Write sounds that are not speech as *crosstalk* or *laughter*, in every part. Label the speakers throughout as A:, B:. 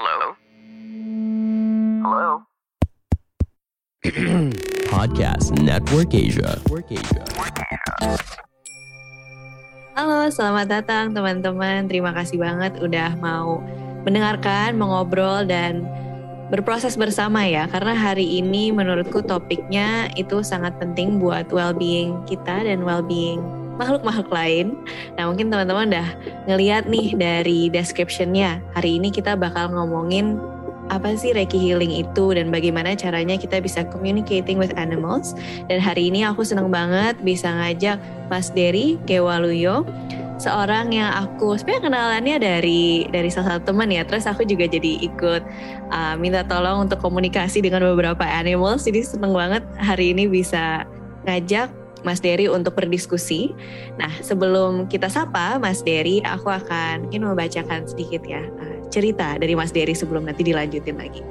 A: Hello? Hello? *clears throat*
B: Podcast Network Asia. Network Asia.
C: Halo, selamat datang teman-teman. Terima kasih banget udah mau mendengarkan, mengobrol dan berproses bersama ya. Karena hari ini menurutku topiknya itu sangat penting buat well-being kita dan well-being makhluk-makhluk lain. Nah mungkin teman-teman udah ngeliat nih dari descriptionnya. Hari ini kita bakal ngomongin apa sih Reiki Healing itu dan bagaimana caranya kita bisa communicating with animals. Dan hari ini aku seneng banget bisa ngajak Mas Dery Kewaluyo, seorang yang aku sebenarnya kenalannya dari dari salah satu teman ya. Terus aku juga jadi ikut uh, minta tolong untuk komunikasi dengan beberapa animals. Jadi seneng banget hari ini bisa ngajak Mas Dery untuk berdiskusi. Nah, sebelum kita sapa Mas Dery, aku akan mungkin membacakan sedikit ya uh, cerita dari Mas Dery sebelum nanti dilanjutin lagi.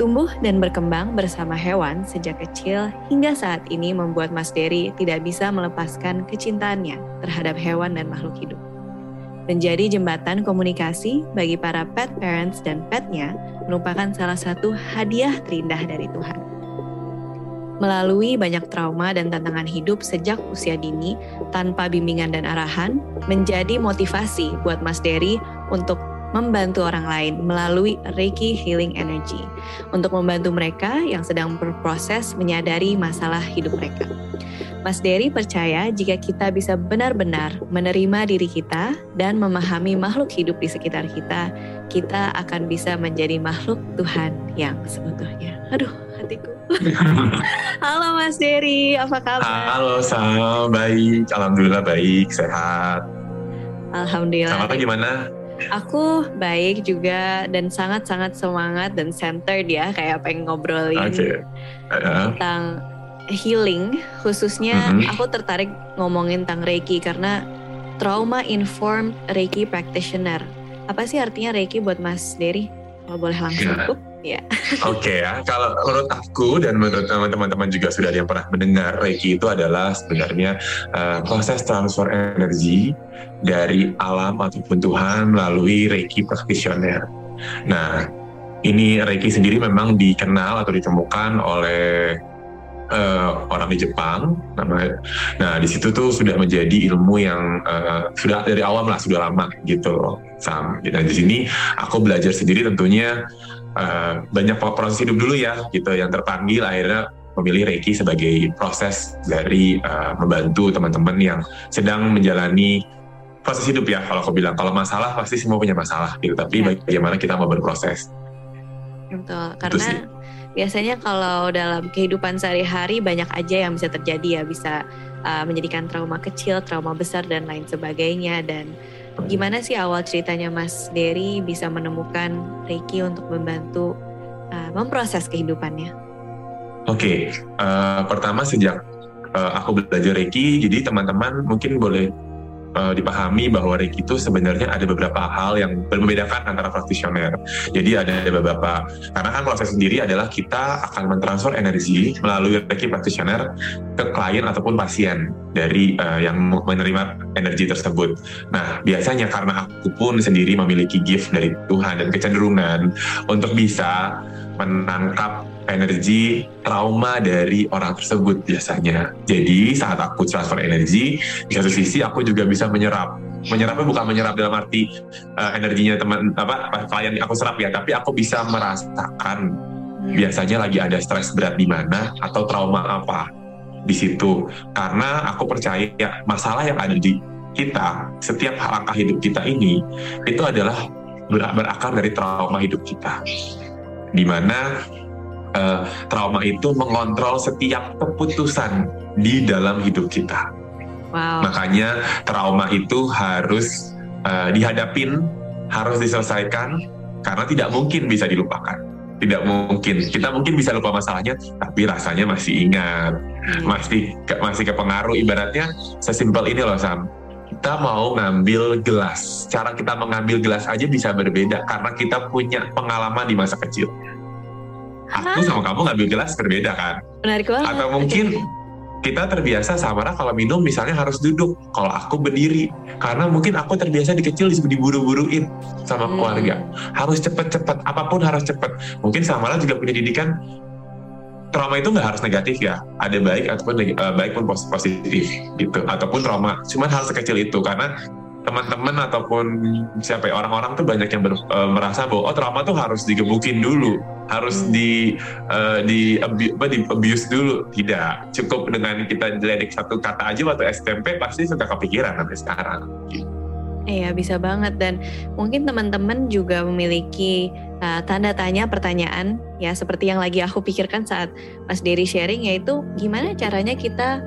C: Tumbuh dan berkembang bersama hewan sejak kecil hingga saat ini membuat Mas Dery tidak bisa melepaskan kecintaannya terhadap hewan dan makhluk hidup. Menjadi jembatan komunikasi bagi para pet parents dan petnya merupakan salah satu hadiah terindah dari Tuhan melalui banyak trauma dan tantangan hidup sejak usia dini tanpa bimbingan dan arahan menjadi motivasi buat Mas Dery untuk membantu orang lain melalui Reiki Healing Energy untuk membantu mereka yang sedang berproses menyadari masalah hidup mereka. Mas Dery percaya jika kita bisa benar-benar menerima diri kita dan memahami makhluk hidup di sekitar kita, kita akan bisa menjadi makhluk Tuhan yang seutuhnya. Aduh, hatiku. *laughs* Halo Mas Dery, apa kabar?
D: Halo Sam, baik. Alhamdulillah baik, sehat.
C: Alhamdulillah.
D: Sama gimana?
C: Aku baik juga dan sangat-sangat semangat dan centered ya kayak pengen ngobrolin
D: Oke. Uh,
C: tentang healing khususnya
D: Mhm.
C: aku tertarik ngomongin tentang Reiki karena trauma informed Reiki practitioner. Apa sih artinya Reiki buat Mas Dery? Kalau boleh langsung.
D: Ya.
C: Ya. *laughs*
D: Oke ya, kalau menurut aku dan menurut teman-teman juga sudah ada yang pernah mendengar Reiki itu adalah sebenarnya uh, proses transfer energi dari alam ataupun Tuhan melalui Reiki practitioner. Nah, ini Reiki sendiri memang dikenal atau ditemukan oleh uh, orang di Jepang namanya. Nah, di situ tuh sudah menjadi ilmu yang uh, sudah dari awam lah, sudah lama gitu loh. Sam. Nah, di sini aku belajar sendiri tentunya uh, banyak proses hidup dulu ya gitu yang terpanggil akhirnya memilih Reiki sebagai proses dari uh, membantu teman-teman yang sedang menjalani proses hidup ya kalau aku bilang kalau masalah pasti semua punya masalah gitu tapi
C: Ya.
D: bagaimana kita mau berproses
C: Betul. Karena
D: sih.
C: Biasanya kalau dalam kehidupan sehari-hari banyak aja yang bisa terjadi ya, bisa uh, menjadikan trauma kecil, trauma besar dan lain sebagainya. Dan gimana sih awal ceritanya Mas Dery bisa menemukan Reiki untuk membantu uh, memproses kehidupannya?
D: Oke, eh, pertama sejak eh, aku belajar Reiki, jadi teman-teman mungkin boleh eh, dipahami bahwa Reiki itu sebenarnya ada beberapa hal yang membedakan antara praktisioner. Jadi ada beberapa, karena kan proses sendiri adalah kita akan mentransfer energi melalui Reiki praktisioner ke klien ataupun pasien dari eh, yang menerima energi tersebut. Nah, biasanya karena aku pun sendiri memiliki gift dari Tuhan dan kecenderungan untuk bisa menangkap energi trauma dari orang tersebut biasanya. Jadi saat aku transfer energi, di satu sisi aku juga bisa menyerap. Menyerapnya bukan menyerap dalam arti uh, energinya teman apa klien aku serap ya, tapi aku bisa merasakan biasanya lagi ada stres berat di mana atau trauma apa di situ. Karena aku percaya ya, masalah yang ada di kita setiap langkah hidup kita ini itu adalah ber- berakar dari trauma hidup kita. Di mana eh, trauma itu mengontrol setiap keputusan di dalam hidup kita.
C: Wow.
D: Makanya trauma itu harus eh, dihadapin, harus diselesaikan karena tidak mungkin bisa dilupakan. Tidak mungkin. Kita mungkin bisa lupa masalahnya, tapi rasanya masih ingat,
C: Iya.
D: masih ke- masih kepengaruh. Ibaratnya sesimpel ini loh Sam. Kita mau ngambil gelas, cara kita mengambil gelas aja bisa berbeda karena kita punya pengalaman di masa kecil. Aku
C: Hah?
D: sama kamu ngambil gelas berbeda kan?
C: Menarik banget.
D: Atau mungkin kita terbiasa Samara kalau minum misalnya harus duduk, kalau aku berdiri. Karena mungkin aku terbiasa di kecil diburu-buruin sama
C: Hmm.
D: keluarga. Harus cepet-cepet, apa pun harus cepet. Mungkin Samara juga punya didikan trauma itu nggak harus negatif ya. Ada baik ataupun eh, baik pun pos- positif gitu. Ataupun trauma, cuman hal sekecil itu karena teman-teman ataupun siapa ya, orang-orang tuh banyak yang ber- eh, merasa bahwa oh trauma tuh harus digebukin dulu, harus
C: Hmm.
D: di eh, di, abu- apa, di abuse dulu. Tidak, cukup dengan kita jeledek satu kata aja waktu SMP pasti sudah kepikiran sampai sekarang.
C: Iya bisa banget dan mungkin teman-teman juga memiliki uh, tanda tanya pertanyaan ya seperti yang lagi aku pikirkan saat Mas Dery sharing yaitu gimana caranya kita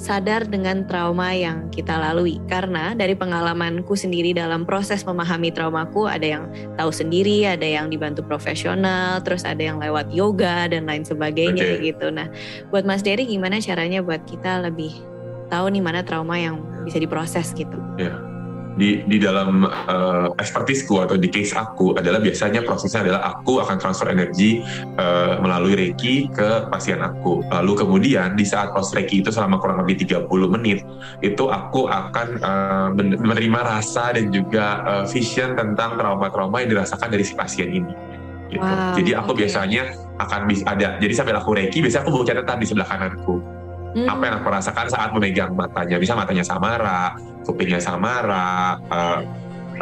C: sadar dengan trauma yang kita lalui. Karena dari pengalamanku sendiri dalam proses memahami traumaku ada yang tahu sendiri ada yang dibantu profesional terus ada yang lewat yoga dan lain sebagainya
D: Oke.
C: gitu. Nah buat Mas Dery gimana caranya buat kita lebih tahu nih mana trauma yang bisa diproses gitu
D: di di dalam uh, expertiseku atau di case aku adalah biasanya prosesnya adalah aku akan transfer energi uh, melalui Reiki ke pasien aku. Lalu kemudian di saat proses Reiki itu selama kurang lebih 30 menit itu aku akan uh, men- menerima rasa dan juga uh, vision tentang trauma-trauma yang dirasakan dari si pasien ini. Gitu.
C: Wow,
D: jadi aku
C: oke.
D: biasanya akan bisa ada. Jadi sambil aku Reiki, biasanya aku bawa catatan di sebelah kananku
C: Hmm.
D: apa yang aku rasakan saat memegang matanya. Bisa matanya Samara, kupingnya Samara, uh,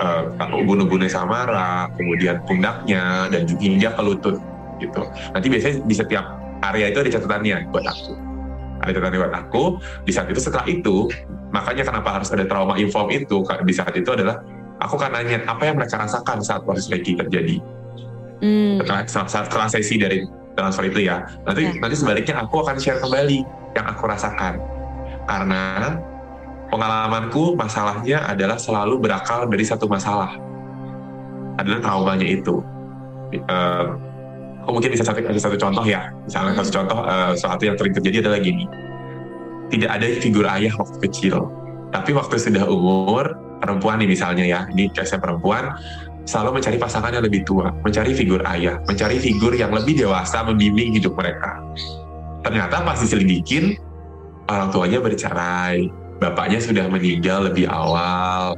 D: uh, ubun-ubunnya Samara, kemudian pundaknya, dan juga hingga ke lutut gitu. Nanti biasanya di setiap area itu ada catatannya buat aku. Ada catatannya buat aku. Di saat itu setelah itu, makanya kenapa harus ada trauma inform itu di saat itu adalah aku kan nanya apa yang mereka rasakan saat proses Reiki terjadi
C: Hmm.
D: setelah, setelah, setelah sesi dari transfer itu ya nanti
C: Ya.
D: nanti sebaliknya aku akan share kembali yang aku rasakan. Karena pengalamanku masalahnya adalah selalu berakal dari satu masalah. Adalah traumanya itu. Eh, aku mungkin bisa satu, satu contoh ya? Misalnya
C: Hmm.
D: satu contoh eh, sesuatu yang sering terjadi adalah gini. Tidak ada figur ayah waktu kecil. Tapi waktu sudah umur perempuan nih misalnya ya ini case perempuan selalu mencari pasangan yang lebih tua, mencari figur ayah, mencari figur yang lebih dewasa membimbing hidup mereka. Ternyata pas diselidikin, orang tuanya bercerai, bapaknya sudah meninggal lebih awal.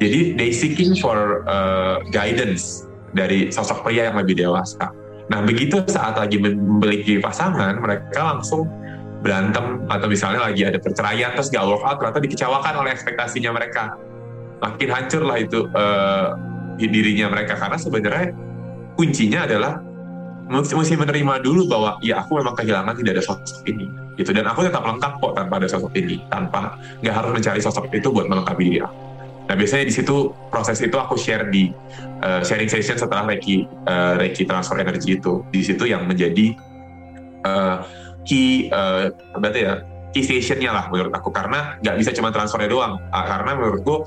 D: Jadi they seeking for uh, guidance dari sosok pria yang lebih dewasa. Nah begitu saat lagi memiliki pasangan, mereka langsung berantem atau misalnya lagi ada perceraian terus gak work out ternyata dikecewakan oleh ekspektasinya mereka makin hancur lah itu uh, dirinya mereka karena sebenarnya kuncinya adalah mesti menerima dulu bahwa ya aku memang kehilangan tidak ada sosok ini. Gitu. Dan aku tetap lengkap kok tanpa ada sosok ini. Tanpa nggak harus mencari sosok itu buat melengkapi aku. Nah biasanya di situ proses itu aku share di uh, sharing session setelah reiki uh, reiki transfer energi itu. Di situ yang menjadi uh, key uh, berarti ya key sessionnya lah menurut aku. Karena nggak bisa cuma transfernya doang. Ah, karena menurutku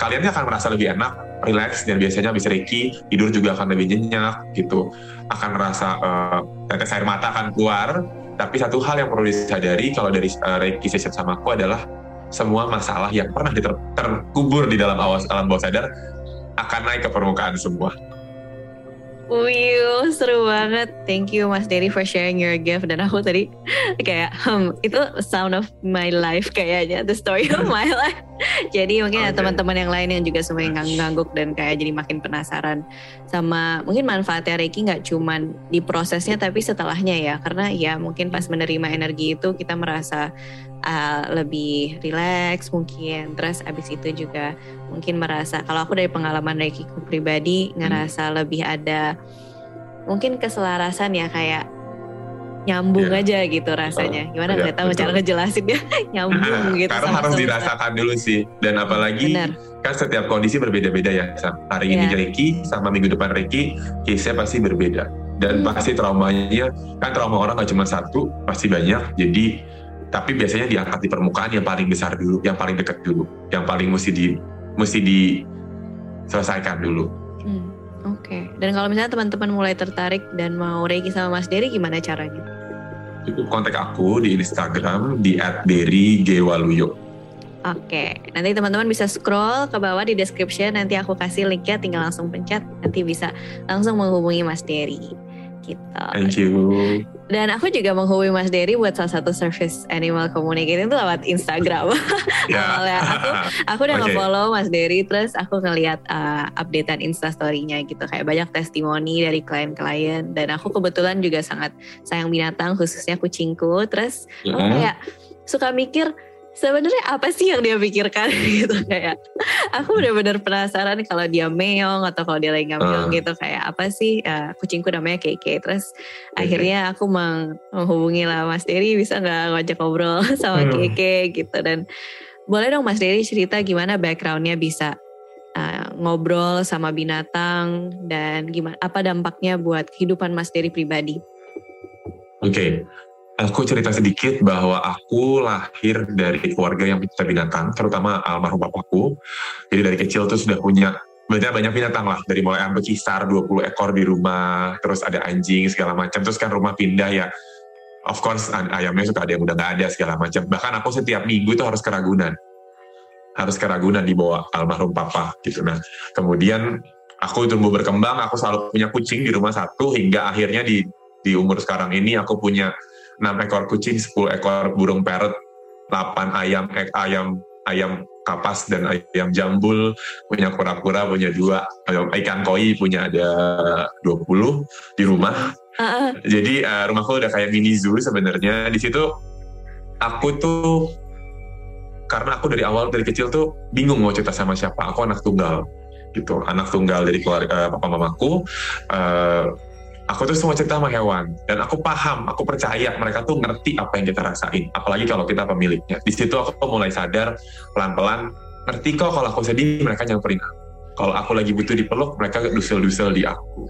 D: kalian akan merasa lebih enak relax dan biasanya habis reiki tidur juga akan lebih nyenyak gitu. Akan merasa uh, tetes air mata akan keluar. Tapi satu hal yang perlu disadari kalau dari uh, reiki session sama aku adalah semua masalah yang pernah terkubur di dalam awas alam bawah sadar akan naik ke permukaan semua
C: Wih, seru banget. Thank you Mas Dery for sharing your gift. Dan aku tadi kayak, hmm, itu sound of my life kayaknya, the story of my *laughs* life. jadi mungkin ada
D: Oke.
C: teman-teman yang lain yang juga semuanya ngangguk dan kayak jadi makin penasaran sama mungkin manfaatnya Reiki nggak cuman di prosesnya tapi setelahnya ya. Karena ya mungkin pas menerima energi itu kita merasa uh, lebih relax mungkin. Terus abis itu juga mungkin merasa kalau aku dari pengalaman Reiki ku pribadi ngerasa lebih ada mungkin keselarasan ya kayak nyambung
D: Iya.
C: aja gitu rasanya. Gimana
D: Iya,
C: nggak tahu cara
D: betul.
C: ngejelasin ya *laughs* nyambung gitu.
D: karena
C: sama
D: harus
C: selera.
D: dirasakan dulu sih dan apalagi
C: Benar.
D: kan setiap kondisi berbeda-beda ya hari ini
C: Iya.
D: Reiki sama minggu depan Reiki case-nya pasti berbeda dan
C: Hmm.
D: pasti traumanya kan trauma orang nggak cuma satu pasti banyak jadi tapi biasanya diangkat di permukaan yang paling besar dulu yang paling dekat dulu yang paling mesti di mesti diselesaikan dulu
C: Hmm, Oke. Dan kalau misalnya teman-teman mulai tertarik dan mau Reiki sama Mas Dery gimana caranya?
D: cukup kontak aku di Instagram di @derry_gewaluyo
C: Oke, nanti teman-teman bisa scroll ke bawah di description. Nanti aku kasih linknya, tinggal langsung pencet. Nanti bisa langsung menghubungi Mas Dery. Gitu.
D: Thank you.
C: Dan aku juga menghubungi Mas Dery buat salah satu service animal communicating itu lewat Instagram.
D: Ya. *laughs* *laughs*
C: Awalnya aku aku udah *laughs*
D: Oke.
C: nge-follow Mas Dery terus aku ngeliat uh, updatean instastory-nya gitu kayak banyak testimoni dari klien-klien dan aku kebetulan juga sangat sayang binatang khususnya kucingku terus aku
D: Mm.
C: kayak suka mikir sebenarnya apa sih yang dia pikirkan *laughs* gitu kayak aku benar-benar penasaran kalau dia meong atau kalau dia lagi nggak meong
D: Ah.
C: gitu kayak apa sih uh, kucingku namanya Keke terus
D: Keke.
C: akhirnya aku meng- menghubungi lah Mas Dery bisa nggak ngajak ngobrol *laughs* sama
D: Hmm.
C: Keke gitu dan boleh dong Mas Dery cerita gimana backgroundnya bisa uh, ngobrol sama binatang dan gimana apa dampaknya buat kehidupan Mas Dery pribadi
D: Oke, aku cerita sedikit bahwa aku lahir dari keluarga yang pecinta binatang, terutama almarhum papaku. Jadi dari kecil tuh sudah punya banyak banyak binatang lah, dari mulai yang berkisar 20 ekor di rumah, terus ada anjing segala macam. Terus kan rumah pindah ya, of course ayamnya suka ada yang udah nggak ada segala macam. Bahkan aku setiap minggu itu harus ke Ragunan, harus ke Ragunan dibawa almarhum papa gitu. Nah, kemudian aku tumbuh berkembang, aku selalu punya kucing di rumah satu hingga akhirnya di di umur sekarang ini aku punya 6 ekor kucing, 10 ekor burung parrot, 8 ayam ek, ayam ayam kapas dan ayam jambul, punya kura-kura punya dua, ayam- ikan koi punya ada 20 di rumah.
C: Ah, ah.
D: Jadi eh, rumahku udah kayak mini zoo sebenarnya. Di situ aku tuh karena aku dari awal dari kecil tuh bingung mau cerita sama siapa. Aku anak tunggal gitu, anak tunggal dari keluarga eh, papa mamaku. Eh, aku tuh semua cerita sama hewan dan aku paham, aku percaya mereka tuh ngerti apa yang kita rasain. Apalagi kalau kita pemiliknya. Di situ aku mulai sadar pelan-pelan ngerti kok kalau aku sedih mereka nyamperin aku. Kalau aku lagi butuh dipeluk mereka dusel-dusel di aku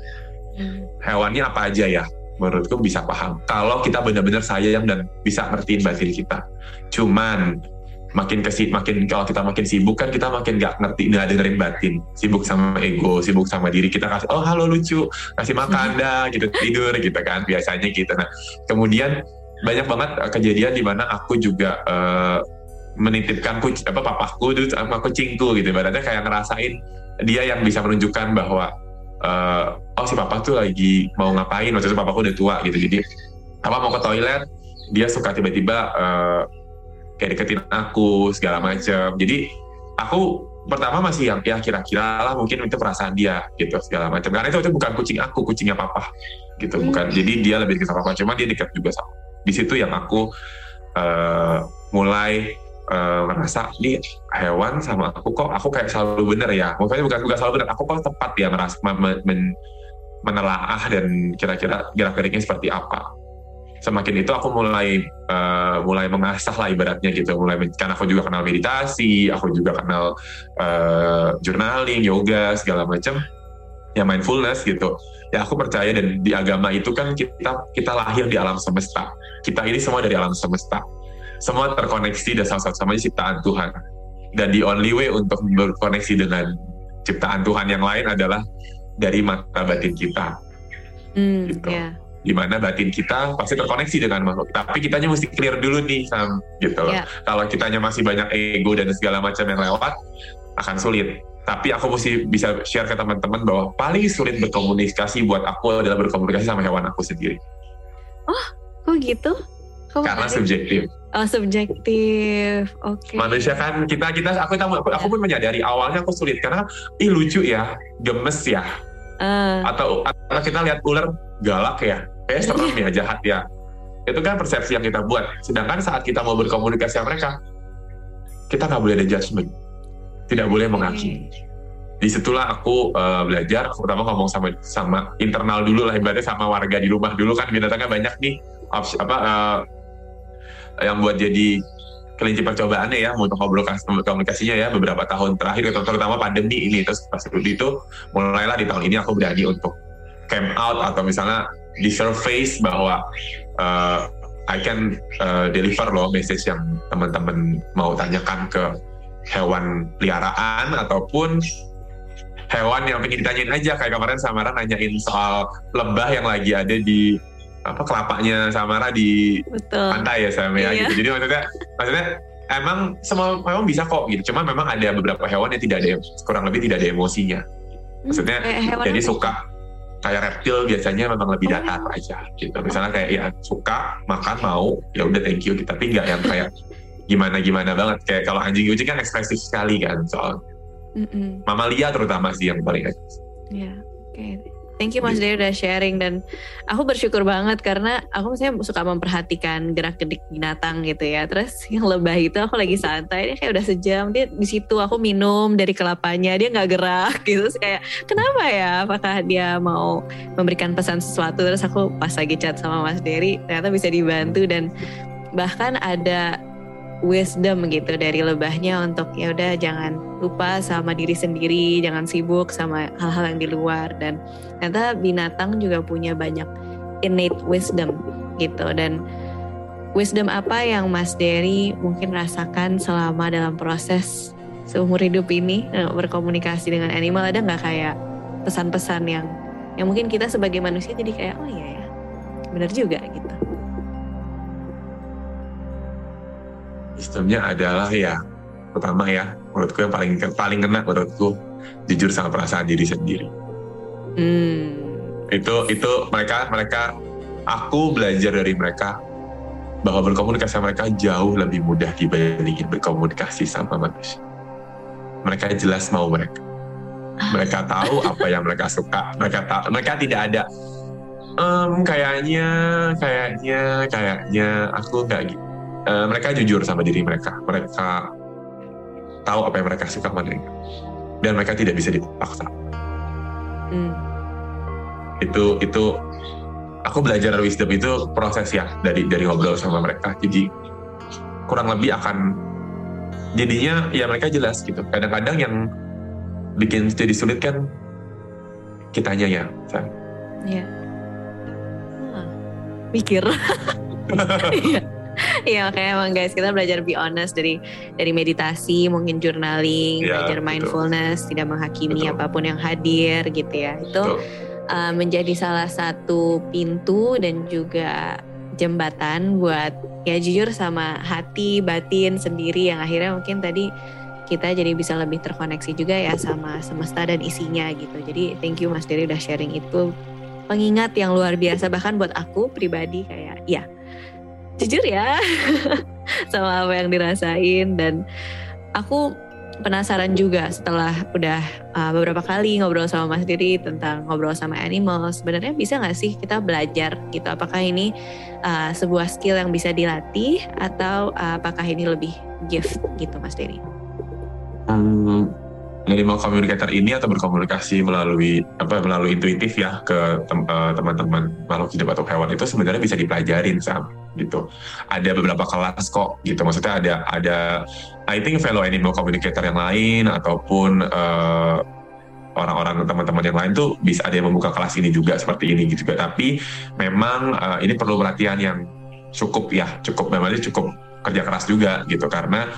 C: Hmm.
D: hewannya apa aja ya menurutku bisa paham kalau kita benar-benar sayang dan bisa ngertiin batin kita cuman makin kesi makin kalau kita makin sibuk kan kita makin nggak ngerti nggak dengerin batin. Sibuk sama ego sibuk sama diri kita kasih oh halo lucu. Kasih makan *laughs* dah gitu tidur gitu kan biasanya gitu. Nah kemudian banyak banget eh, kejadian di mana aku juga eh, menitipkan kuc apa papaku dulu sama kucingku gitu. Ibaratnya kayak ngerasain dia yang bisa menunjukkan bahwa eh, oh si papa tuh lagi mau ngapain? Waktu itu papaku udah tua gitu. Jadi apa mau ke toilet. Dia suka tiba-tiba eh, kayak deketin aku segala macam jadi aku pertama masih yang ya kira-kira lah mungkin itu perasaan dia gitu segala macam karena itu, itu bukan kucing aku kucingnya papa gitu. Bukan jadi dia lebih dekat sama papa cuma dia dekat juga sama. Di situ yang aku eh, mulai eh, ngerasa nih hewan sama aku kok aku kayak selalu bener ya. Maksudnya bukan bukan selalu bener aku kok tepat ya merasa men- men- menelaah dan kira-kira gerak-geriknya seperti apa semakin itu aku mulai eh, mulai mengasah lah ibaratnya gitu. Mulai karena aku juga kenal meditasi aku juga kenal eh, journaling yoga segala macam. Ya mindfulness gitu. Ya aku percaya dan di agama itu kan kita kita lahir di alam semesta. Kita ini semua dari alam semesta. Semua terkoneksi dan sama-sama ciptaan Tuhan. Dan the only way untuk berkoneksi dengan ciptaan Tuhan yang lain adalah dari mata batin kita.
C: Hmm,
D: Gitu.
C: ya.
D: Di mana batin kita pasti terkoneksi dengan makhluk. Tapi kitanya mesti clear dulu nih, Sam, gitu loh.
C: Iya.
D: Kalau kitanya masih banyak ego dan segala macam yang lewat, akan sulit. Tapi aku mesti bisa share ke teman-teman bahwa paling sulit berkomunikasi buat aku adalah berkomunikasi sama hewan aku sendiri.
C: Kok gitu? Kok
D: Karena
C: menarik?
D: subjektif.
C: Oh subjektif, oke.
D: Manusia kan kita kita aku tahu aku, aku pun menyadari awalnya aku sulit karena ih lucu ya, gemes ya,
C: Ah,
D: atau atau kita lihat ular galak ya, kayak serem ya, jahat ya. Itu kan persepsi yang kita buat. Sedangkan saat kita mau berkomunikasi sama mereka, kita nggak boleh ada judgment, tidak boleh menghakimi. Di situlah aku eh, belajar, pertama ngomong sama sama internal dulu lah, ibaratnya sama warga di rumah dulu kan binatangnya banyak nih, ops- apa eh, yang buat jadi kelinci percobaannya ya untuk komunikasinya ya beberapa tahun terakhir terutama pandemi ini terus pas itu mulailah di tahun ini aku berani untuk camp out atau misalnya di surface bahwa uh, I can uh, deliver loh message yang teman-teman mau tanyakan ke hewan peliharaan ataupun hewan yang pengen ditanyain aja kayak kemarin Samara nanyain soal lebah yang lagi ada di apa kelapanya Samara di
C: betul.
D: pantai ya sama ya
C: Iya.
D: gitu. Jadi maksudnya maksudnya emang semua memang bisa kok gitu. Cuma memang ada beberapa hewan yang tidak ada kurang lebih tidak ada emosinya. Maksudnya
C: Hmm, kayak hewan
D: jadi suka kayak reptil biasanya memang lebih datar aja gitu misalnya kayak ya suka makan mau ya udah thank you gitu. tapi nggak yang kayak gimana gimana banget kayak kalau anjing kucing kan ekspresif sekali kan soal
C: Mm-mm.
D: mamalia terutama sih yang paling
C: Ya, oke. Thank you Mas Dewi udah sharing dan aku bersyukur banget karena aku misalnya suka memperhatikan gerak gerik binatang gitu ya. Terus yang lebah itu aku lagi santai dia kayak udah sejam dia di situ aku minum dari kelapanya dia nggak gerak *laughs* gitu. Terus kayak kenapa ya? Apakah dia mau memberikan pesan sesuatu? Terus aku pas lagi chat sama Mas Dery ternyata bisa dibantu dan bahkan ada wisdom gitu dari lebahnya untuk ya udah jangan lupa sama diri sendiri, jangan sibuk sama hal-hal yang di luar. Dan ternyata binatang juga punya banyak innate wisdom gitu. Dan wisdom apa yang Mas Dery mungkin rasakan selama dalam proses seumur hidup ini eh, berkomunikasi dengan animal? Ada nggak kayak pesan-pesan yang yang mungkin kita sebagai manusia jadi kayak oh iya ya benar juga gitu.
D: Sistemnya adalah ya pertama ya menurutku yang paling paling kena menurutku jujur sama perasaan diri sendiri.
C: Hmm.
D: itu itu mereka mereka aku belajar dari mereka bahwa berkomunikasi sama mereka jauh lebih mudah dibandingin berkomunikasi sama manusia. Mereka jelas mau mereka. Mereka tahu *laughs* apa yang mereka suka. Mereka tahu mereka tidak ada "Em, kayaknya kayaknya kayaknya aku nggak gitu Eh, mereka jujur sama diri mereka mereka tahu apa yang mereka suka mana dan mereka tidak bisa dipaksa
C: Hmm.
D: itu itu aku belajar wisdom itu proses ya dari dari ngobrol sama mereka jadi kurang lebih akan jadinya ya mereka jelas gitu kadang-kadang yang bikin jadi sulit kan kitanya ya San.
C: Iya. Hah, Mikir. *laughs* Iya. Iya makanya emang guys kita belajar be honest dari dari meditasi, mungkin journaling,
D: Iya,
C: belajar
D: betul.
C: mindfulness, tidak menghakimi
D: Betul.
C: apa pun yang hadir gitu ya. Itu uh, menjadi salah satu pintu dan juga jembatan buat ya jujur sama hati batin sendiri yang akhirnya mungkin tadi kita jadi bisa lebih terkoneksi juga ya sama semesta dan isinya gitu. Jadi thank you Mas Dery udah sharing itu pengingat yang luar biasa bahkan buat aku pribadi kayak ya jujur ya *laughs* sama apa yang dirasain. Dan aku penasaran juga setelah udah uh, beberapa kali ngobrol sama Mas Diri tentang ngobrol sama animal sebenarnya bisa nggak sih kita belajar gitu? Apakah ini uh, sebuah skill yang bisa dilatih atau uh, apakah ini lebih gift gitu Mas Diri?
D: Hmm, animal communicator ini atau berkomunikasi melalui apa melalui intuitif ya ke eh, teman-teman makhluk hidup atau hewan itu sebenarnya bisa dipelajarin sam gitu. Ada beberapa kelas kok gitu. Maksudnya ada ada I think fellow animal communicator yang lain ataupun eh, orang-orang teman-teman yang lain tuh bisa ada yang membuka kelas ini juga seperti ini gitu. Juga tapi memang eh, ini perlu perhatian yang cukup ya cukup memang cukup kerja keras juga gitu. Karena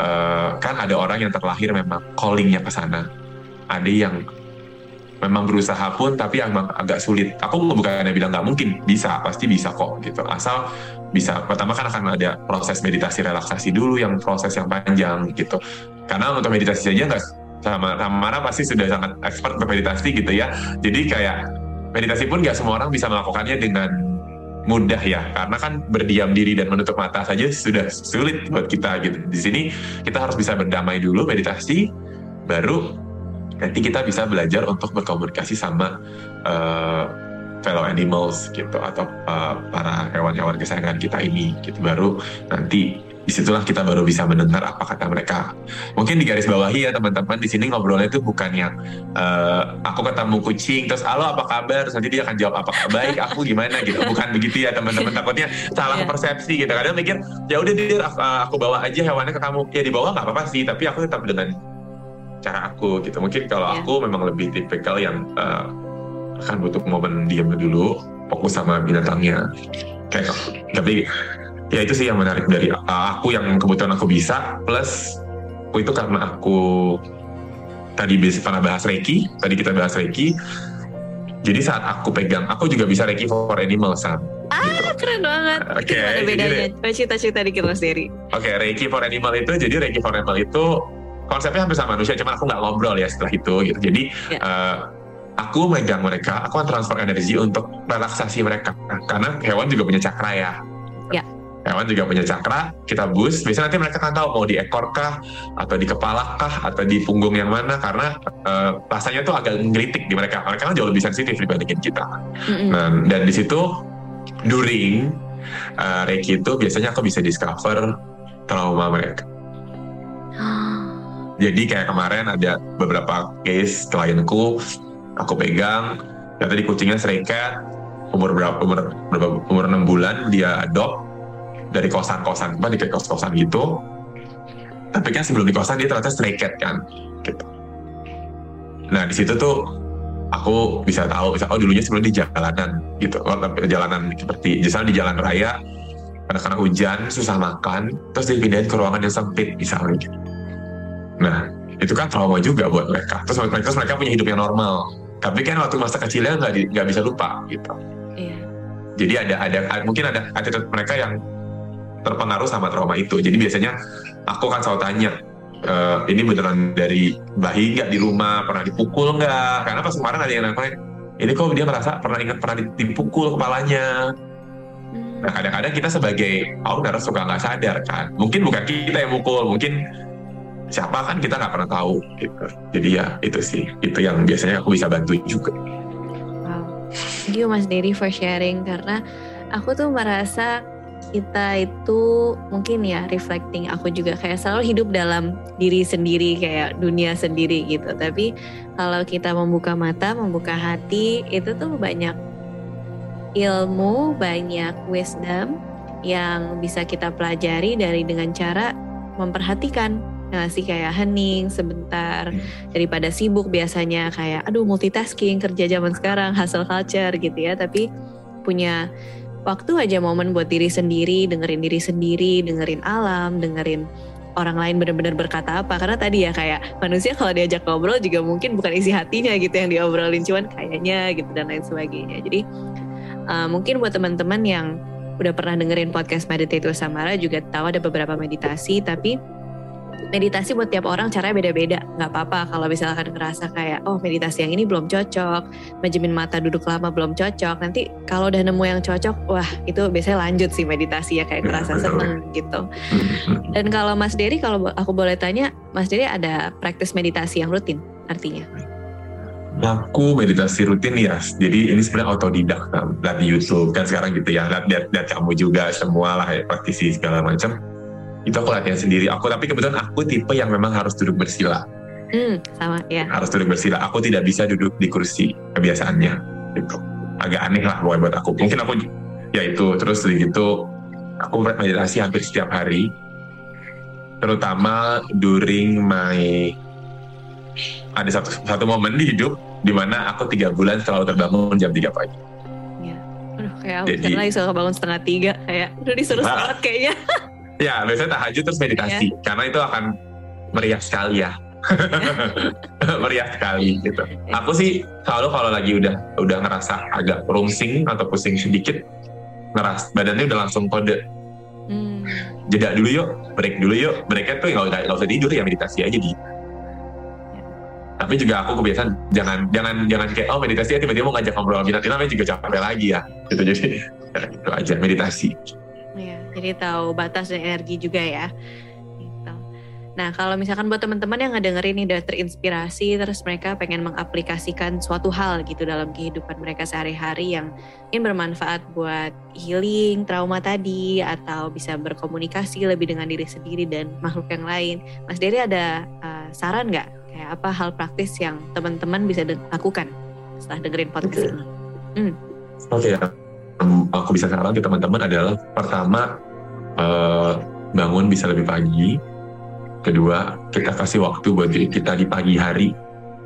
D: eh, kan ada orang yang terlahir memang callingnya ke sana. Ada yang memang berusaha pun tapi yang memang agak sulit. Aku bukannya bilang nggak mungkin bisa pasti bisa kok gitu. Asal bisa. Pertama kan akan ada proses meditasi relaksasi dulu yang proses yang panjang gitu. Karena untuk meditasi saja nggak sama Tamara pasti sudah sangat expert bermeditasi gitu ya. Jadi kayak meditasi pun nggak semua orang bisa melakukannya dengan mudah ya. Karena kan berdiam diri dan menutup mata saja sudah sulit buat kita gitu. Di sini kita harus bisa berdamai dulu meditasi baru nanti kita bisa belajar untuk berkomunikasi sama eh, fellow animals gitu atau eh, para hewan-hewan kesayangan kita ini gitu. Baru nanti di situlah kita baru bisa mendengar apa kata mereka. Mungkin di garis bawahi ya teman-teman di sini ngobrolnya itu bukan yang eh, aku ketemu kucing terus halo apa kabar? Terus nanti dia akan jawab apa baik aku gimana? Gitu. Bukan begitu ya teman-teman. Takutnya salah
C: Iya.
D: persepsi gitu. Kadang mikir ya udah dir aku, aku bawa aja hewannya ke kamu. Ya dibawa nggak apa-apa sih tapi aku tetap dengan cara aku gitu. Mungkin kalau
C: Iya.
D: aku memang lebih tipikal yang eh, akan butuh momen diam dulu fokus sama binatangnya. Kayak tapi ya itu sih yang menarik dari uh, aku yang kebetulan aku bisa plus aku itu karena aku tadi pernah bahas Reiki tadi kita bahas Reiki jadi saat aku pegang aku juga bisa Reiki for animal Sam
C: Ah keren banget.
D: Oke, jadi
C: bedanya? Cerita-cerita dikit Mas Dery.
D: Oke, Reiki for Animal itu jadi Reiki for Animal itu konsepnya hampir sama manusia, cuman aku nggak ngobrol ya setelah itu gitu. Jadi
C: Ya.
D: eh, aku megang mereka, aku akan transfer energi untuk relaksasi mereka. Karena hewan juga punya cakra ya. Hewan juga punya cakra, kita boost. Biasanya nanti mereka akan tahu mau di ekor kah, atau di kepala kah, atau di punggung yang mana. Karena eh, rasanya tuh agak ngelitik di mereka. Mereka kan jauh lebih sensitif dibandingin kita.
C: Mm-mm.
D: Nah, dan di situ during uh, Reiki itu biasanya aku bisa discover trauma mereka. *gasps* Jadi kayak kemarin ada beberapa case klienku, aku pegang, ternyata di kucingnya stray cat, umur berapa umur berapa umur enam bulan dia adopt dari kosan-kosan apa di kayak kos-kosan gitu. Tapi kan sebelum di kosan dia ternyata stray cat kan, gitu. Nah di situ tuh aku bisa tahu, bisa oh dulunya sebelum di jalanan gitu, oh, jalanan seperti misalnya di jalan raya karena karena hujan susah makan, terus dipindahin ke ruangan yang sempit misalnya. gitu. Nah itu kan trauma juga buat mereka. Terus mereka, terus mereka punya hidup yang normal. Tapi kan waktu masa kecilnya nggak bisa lupa gitu.
C: Iya.
D: Jadi ada ada mungkin ada attitude mereka yang terpengaruh sama trauma itu. Jadi biasanya aku kan selalu tanya, "E, ini beneran dari bayi nggak di rumah pernah dipukul nggak? Karena pas kemarin ada yang nanya, ini kok dia merasa pernah ingat pernah dipukul kepalanya.
C: Hmm.
D: Nah kadang-kadang kita sebagai owner suka nggak sadar kan. Mungkin bukan kita yang mukul, mungkin siapa kan kita nggak pernah tahu. Gitu. Jadi ya itu sih, itu yang biasanya aku bisa bantu juga.
C: Wow. Thank you Mas Dery for sharing karena aku tuh merasa kita itu mungkin ya reflecting aku juga kayak selalu hidup dalam diri sendiri kayak dunia sendiri gitu. Tapi kalau kita membuka mata, membuka hati itu tuh banyak ilmu, banyak wisdom yang bisa kita pelajari dari dengan cara memperhatikan. Ngasih kayak hening sebentar daripada sibuk biasanya kayak aduh multitasking kerja zaman sekarang hustle culture gitu ya. Tapi punya waktu aja momen buat diri sendiri dengerin diri sendiri dengerin alam dengerin orang lain benar-benar berkata apa. Karena tadi ya kayak manusia kalau diajak ngobrol juga mungkin bukan isi hatinya gitu yang diobrolin cuman kayaknya gitu dan lain sebagainya. Jadi uh, mungkin buat teman-teman yang udah pernah dengerin podcast Meditate with Samara juga tahu ada beberapa meditasi tapi meditasi buat tiap orang caranya beda-beda nggak apa-apa kalau misalkan ngerasa kayak oh meditasi yang ini belum cocok menjamin mata duduk lama belum cocok nanti kalau udah nemu yang cocok wah itu biasanya lanjut sih meditasi ya kayak ngerasa seneng gitu dan kalau Mas Dery kalau aku boleh tanya Mas Dery ada praktis meditasi yang rutin artinya
D: Aku meditasi rutin ya, jadi ini sebenarnya autodidak, kan. lihat di YouTube kan sekarang gitu ya, lihat lihat, lihat kamu juga semua lah ya praktisi segala macam. Itu aku latihan sendiri. Aku tapi kebetulan aku tipe yang memang harus duduk bersila,
C: hmm sama ya
D: harus duduk bersila. Aku tidak bisa duduk di kursi kebiasaannya, gitu. Agak aneh lah buat buat aku. Mungkin aku ya itu terus dari gitu aku meditasi hampir setiap hari, terutama during my ada satu satu momen di hidup di mana aku tiga bulan selalu terbangun jam 3 pagi.
C: aduh kayak aku
D: Jadi-
C: lagi suka bangun setengah tiga kayak udah disuruh
D: Nah.
C: sholat kayaknya *laughs*
D: Ya, biasanya tahajud terus meditasi karena itu akan meriah sekali ya. *laughs* meriah sekali gitu. Aku sih selalu kalau lagi udah udah ngerasa agak rungsing atau pusing sedikit, ngeras badannya udah langsung kode
C: hmm.
D: jeda dulu yuk, break dulu yuk. Breaknya tuh nggak usah tidur ya meditasi aja di. Tapi juga aku kebiasaan jangan jangan jangan kayak oh meditasi ya tiba-tiba mau ngajak ngobrol binatang namanya juga capek lagi ya. Gitu jadi ya, itu aja meditasi.
C: Iya, jadi tahu batas dan energi juga ya. Gitu. Nah, kalau misalkan buat teman-teman yang ngedengerin ini udah terinspirasi, terus mereka pengen mengaplikasikan suatu hal gitu dalam kehidupan mereka sehari-hari yang ingin bermanfaat buat healing trauma tadi, atau bisa berkomunikasi lebih dengan diri sendiri dan makhluk yang lain. Mas Dery ada uh, saran nggak? Kayak apa hal praktis yang teman-teman bisa lakukan setelah dengerin podcast
D: Oke.
C: ini?
D: Oke ya, Em, aku bisa saran ke teman-teman adalah pertama eh, bangun bisa lebih pagi. Kedua, kita kasih waktu buat diri kita di pagi hari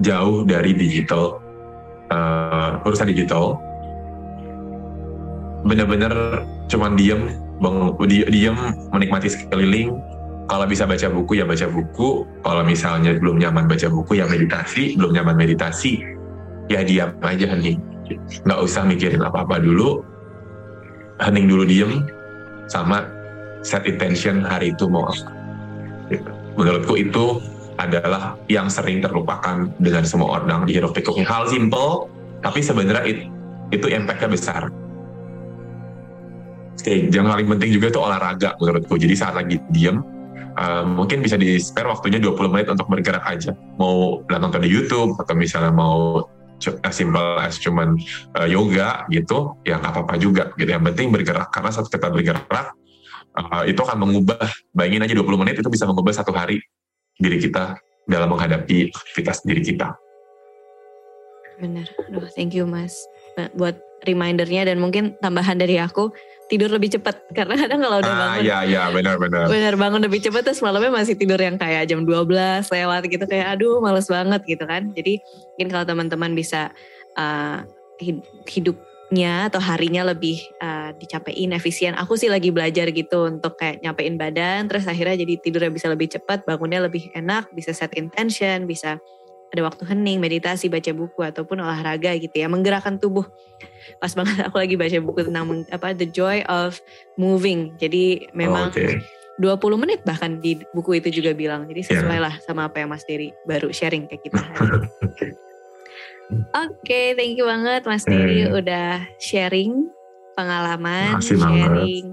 D: jauh dari digital eh, urusan digital. Bener-bener cuman diem, diem menikmati sekeliling. Kalau bisa baca buku ya baca buku. Kalau misalnya belum nyaman baca buku ya meditasi. Belum nyaman meditasi ya diam aja nih nggak usah mikirin apa-apa dulu hening dulu diem sama set intention hari itu mau apa gitu. menurutku itu adalah yang sering terlupakan dengan semua orang di hiruk pikuknya. Hal simple, tapi sebenarnya it- itu impact-nya besar. Oke, yang paling penting juga itu olahraga menurutku. Jadi saat lagi diem, uh, mungkin bisa di spare waktunya 20 menit untuk bergerak aja. Mau nonton di YouTube atau misalnya mau as simple as cuman uh, yoga gitu, ya nggak apa-apa juga. Gitu. Yang penting bergerak karena saat kita bergerak uh, itu akan mengubah. Bayangin aja 20 menit itu bisa mengubah satu hari diri kita dalam menghadapi aktivitas diri kita.
C: Bener. Aduh, thank you Mas buat remindernya dan mungkin tambahan dari aku tidur lebih cepat karena kadang kalau udah
D: Ah,
C: bangun
D: ya, ya, benar-benar.
C: bener bangun lebih cepat terus malamnya masih tidur yang kayak jam 12 lewat gitu kayak aduh males banget gitu kan. Jadi mungkin kalau teman-teman bisa uh, hid- hidupnya atau harinya lebih uh, dicapein efisien. Aku sih lagi belajar gitu untuk kayak nyapein badan terus akhirnya jadi tidurnya bisa lebih cepat, bangunnya lebih enak, bisa set intention, bisa ada waktu hening, meditasi, baca buku ataupun olahraga gitu ya, menggerakkan tubuh. Pas banget aku lagi baca buku tentang apa The Joy of Moving. Jadi memang
D: Oke.
C: 20 menit bahkan di buku itu juga bilang. Jadi
D: Iya.
C: sesuai lah sama apa yang Mas Dery baru sharing ke kita. *laughs* Oke, thank you banget Mas Dery
D: Hmm.
C: udah sharing pengalaman,
D: banget.
C: sharing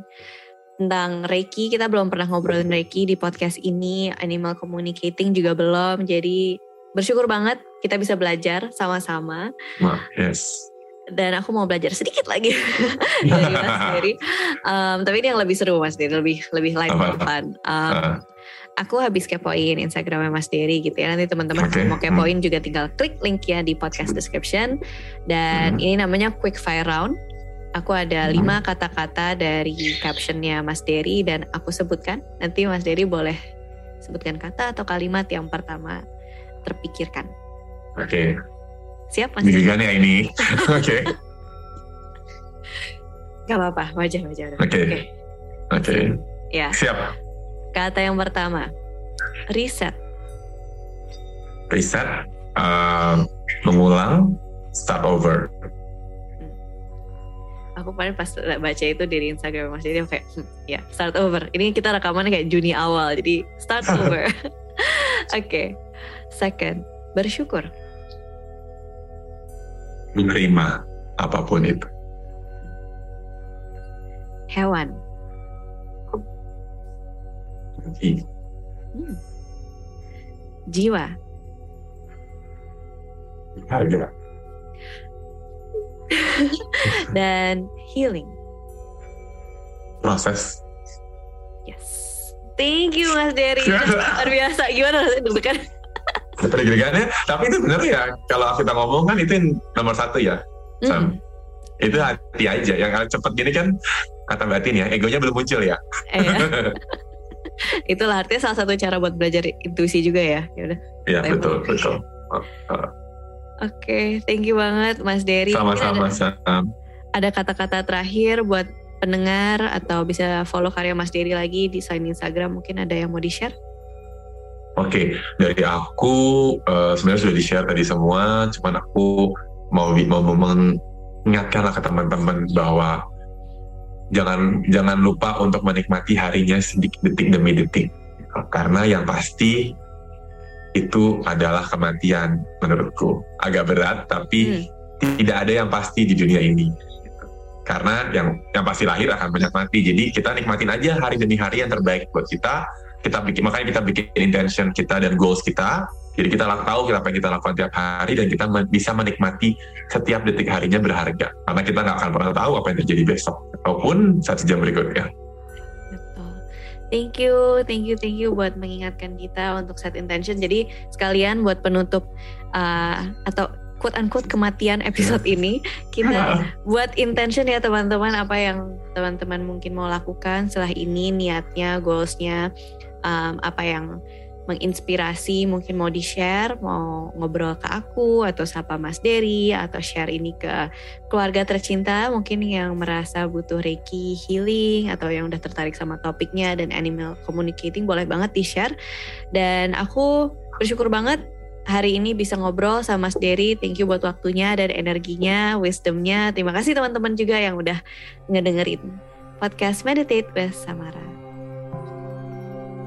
C: tentang Reiki. Kita belum pernah ngobrolin Reiki di podcast ini, animal communicating juga belum. Jadi bersyukur banget kita bisa belajar sama-sama.
D: Ma- yes.
C: Dan aku mau belajar sedikit lagi *laughs* dari Mas Dery. Um, tapi ini yang lebih seru Mas Dery, lebih lebih light fun. Um,
D: Ah,
C: aku habis kepoin Instagramnya Mas Dery gitu ya. Nanti teman-teman kalau mau kepoin juga tinggal klik link ya di podcast description. Dan
D: Hmm.
C: ini namanya quick fire round. Aku ada
D: Hmm.
C: lima kata-kata dari captionnya Mas Dery dan aku sebutkan. Nanti Mas Dery boleh sebutkan kata atau kalimat yang pertama terpikirkan.
D: Oke.
C: Siap Mas
D: ya ini. *laughs* Oke.
C: Gak apa-apa, wajah-wajah.
D: Oke. Oke.
C: Ya,
D: Siap.
C: kata yang pertama. Reset.
D: Reset. uh, mengulang. Start over.
C: Aku kemarin pas baca itu dari Instagram Mas aku kayak hmm, ya start over. Ini kita rekamannya kayak Juni awal jadi start *laughs* over. *laughs* Oke. Second, bersyukur.
D: Menerima apa pun itu.
C: Hewan.
D: I-
C: Hmm. Jiwa.
D: Harga. *laughs*
C: Dan healing.
D: Proses.
C: Yes. Thank you Mas Dery. *laughs* Luar biasa. Gimana deg-degan?
D: Deg-degannya. Tapi itu bener ya. Kalau kita ngomong kan itu nomor satu ya. Sam.
C: Hmm.
D: Itu hati aja. Yang cepet gini kan kata batin ya. Egonya belum muncul ya.
C: Eh, ya. *laughs* Itulah artinya salah satu cara buat belajar intuisi juga ya. Ya udah.
D: Iya betul betul.
C: Oke, thank you banget Mas Dery.
D: Sama-sama
C: ada-
D: Sam.
C: ada kata-kata terakhir buat pendengar atau bisa follow karya Mas Dery lagi di sign Instagram mungkin ada yang mau di share
D: Oke, dari aku eh, sebenarnya sudah di-share tadi semua, cuman aku mau mau mengingatkan lah ke teman-teman bahwa jangan jangan lupa untuk menikmati harinya sedikit detik demi detik, karena yang pasti itu adalah kematian menurutku. Agak berat tapi tidak ada yang pasti di dunia ini. Karena yang yang pasti lahir akan banyak mati. Jadi kita nikmatin aja hari demi hari yang terbaik buat kita kita bikin makanya kita bikin intention kita dan goals kita. Jadi kita tahu apa yang kita lakukan tiap hari dan kita men- bisa menikmati setiap detik harinya berharga. Karena kita nggak akan pernah tahu apa yang terjadi besok. Ataupun satu jam berikutnya.
C: Betul. Thank you, thank you, thank you buat mengingatkan kita untuk set intention. Jadi sekalian buat penutup uh, atau quote unquote kematian episode ini kita buat intention ya teman-teman apa yang teman-teman mungkin mau lakukan setelah ini niatnya, goalsnya, um, apa yang menginspirasi mungkin mau di share, mau ngobrol ke aku atau sapa Mas Dery atau share ini ke keluarga tercinta mungkin yang merasa butuh reiki healing atau yang udah tertarik sama topiknya dan animal communicating boleh banget di share dan aku bersyukur banget hari ini bisa ngobrol sama Mas Dery thank you buat waktunya dan energinya wisdomnya. Terima kasih teman-teman juga yang udah ngedengerin podcast meditate with Samara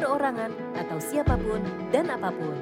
E: perorangan, atau siapa pun dan apa pun.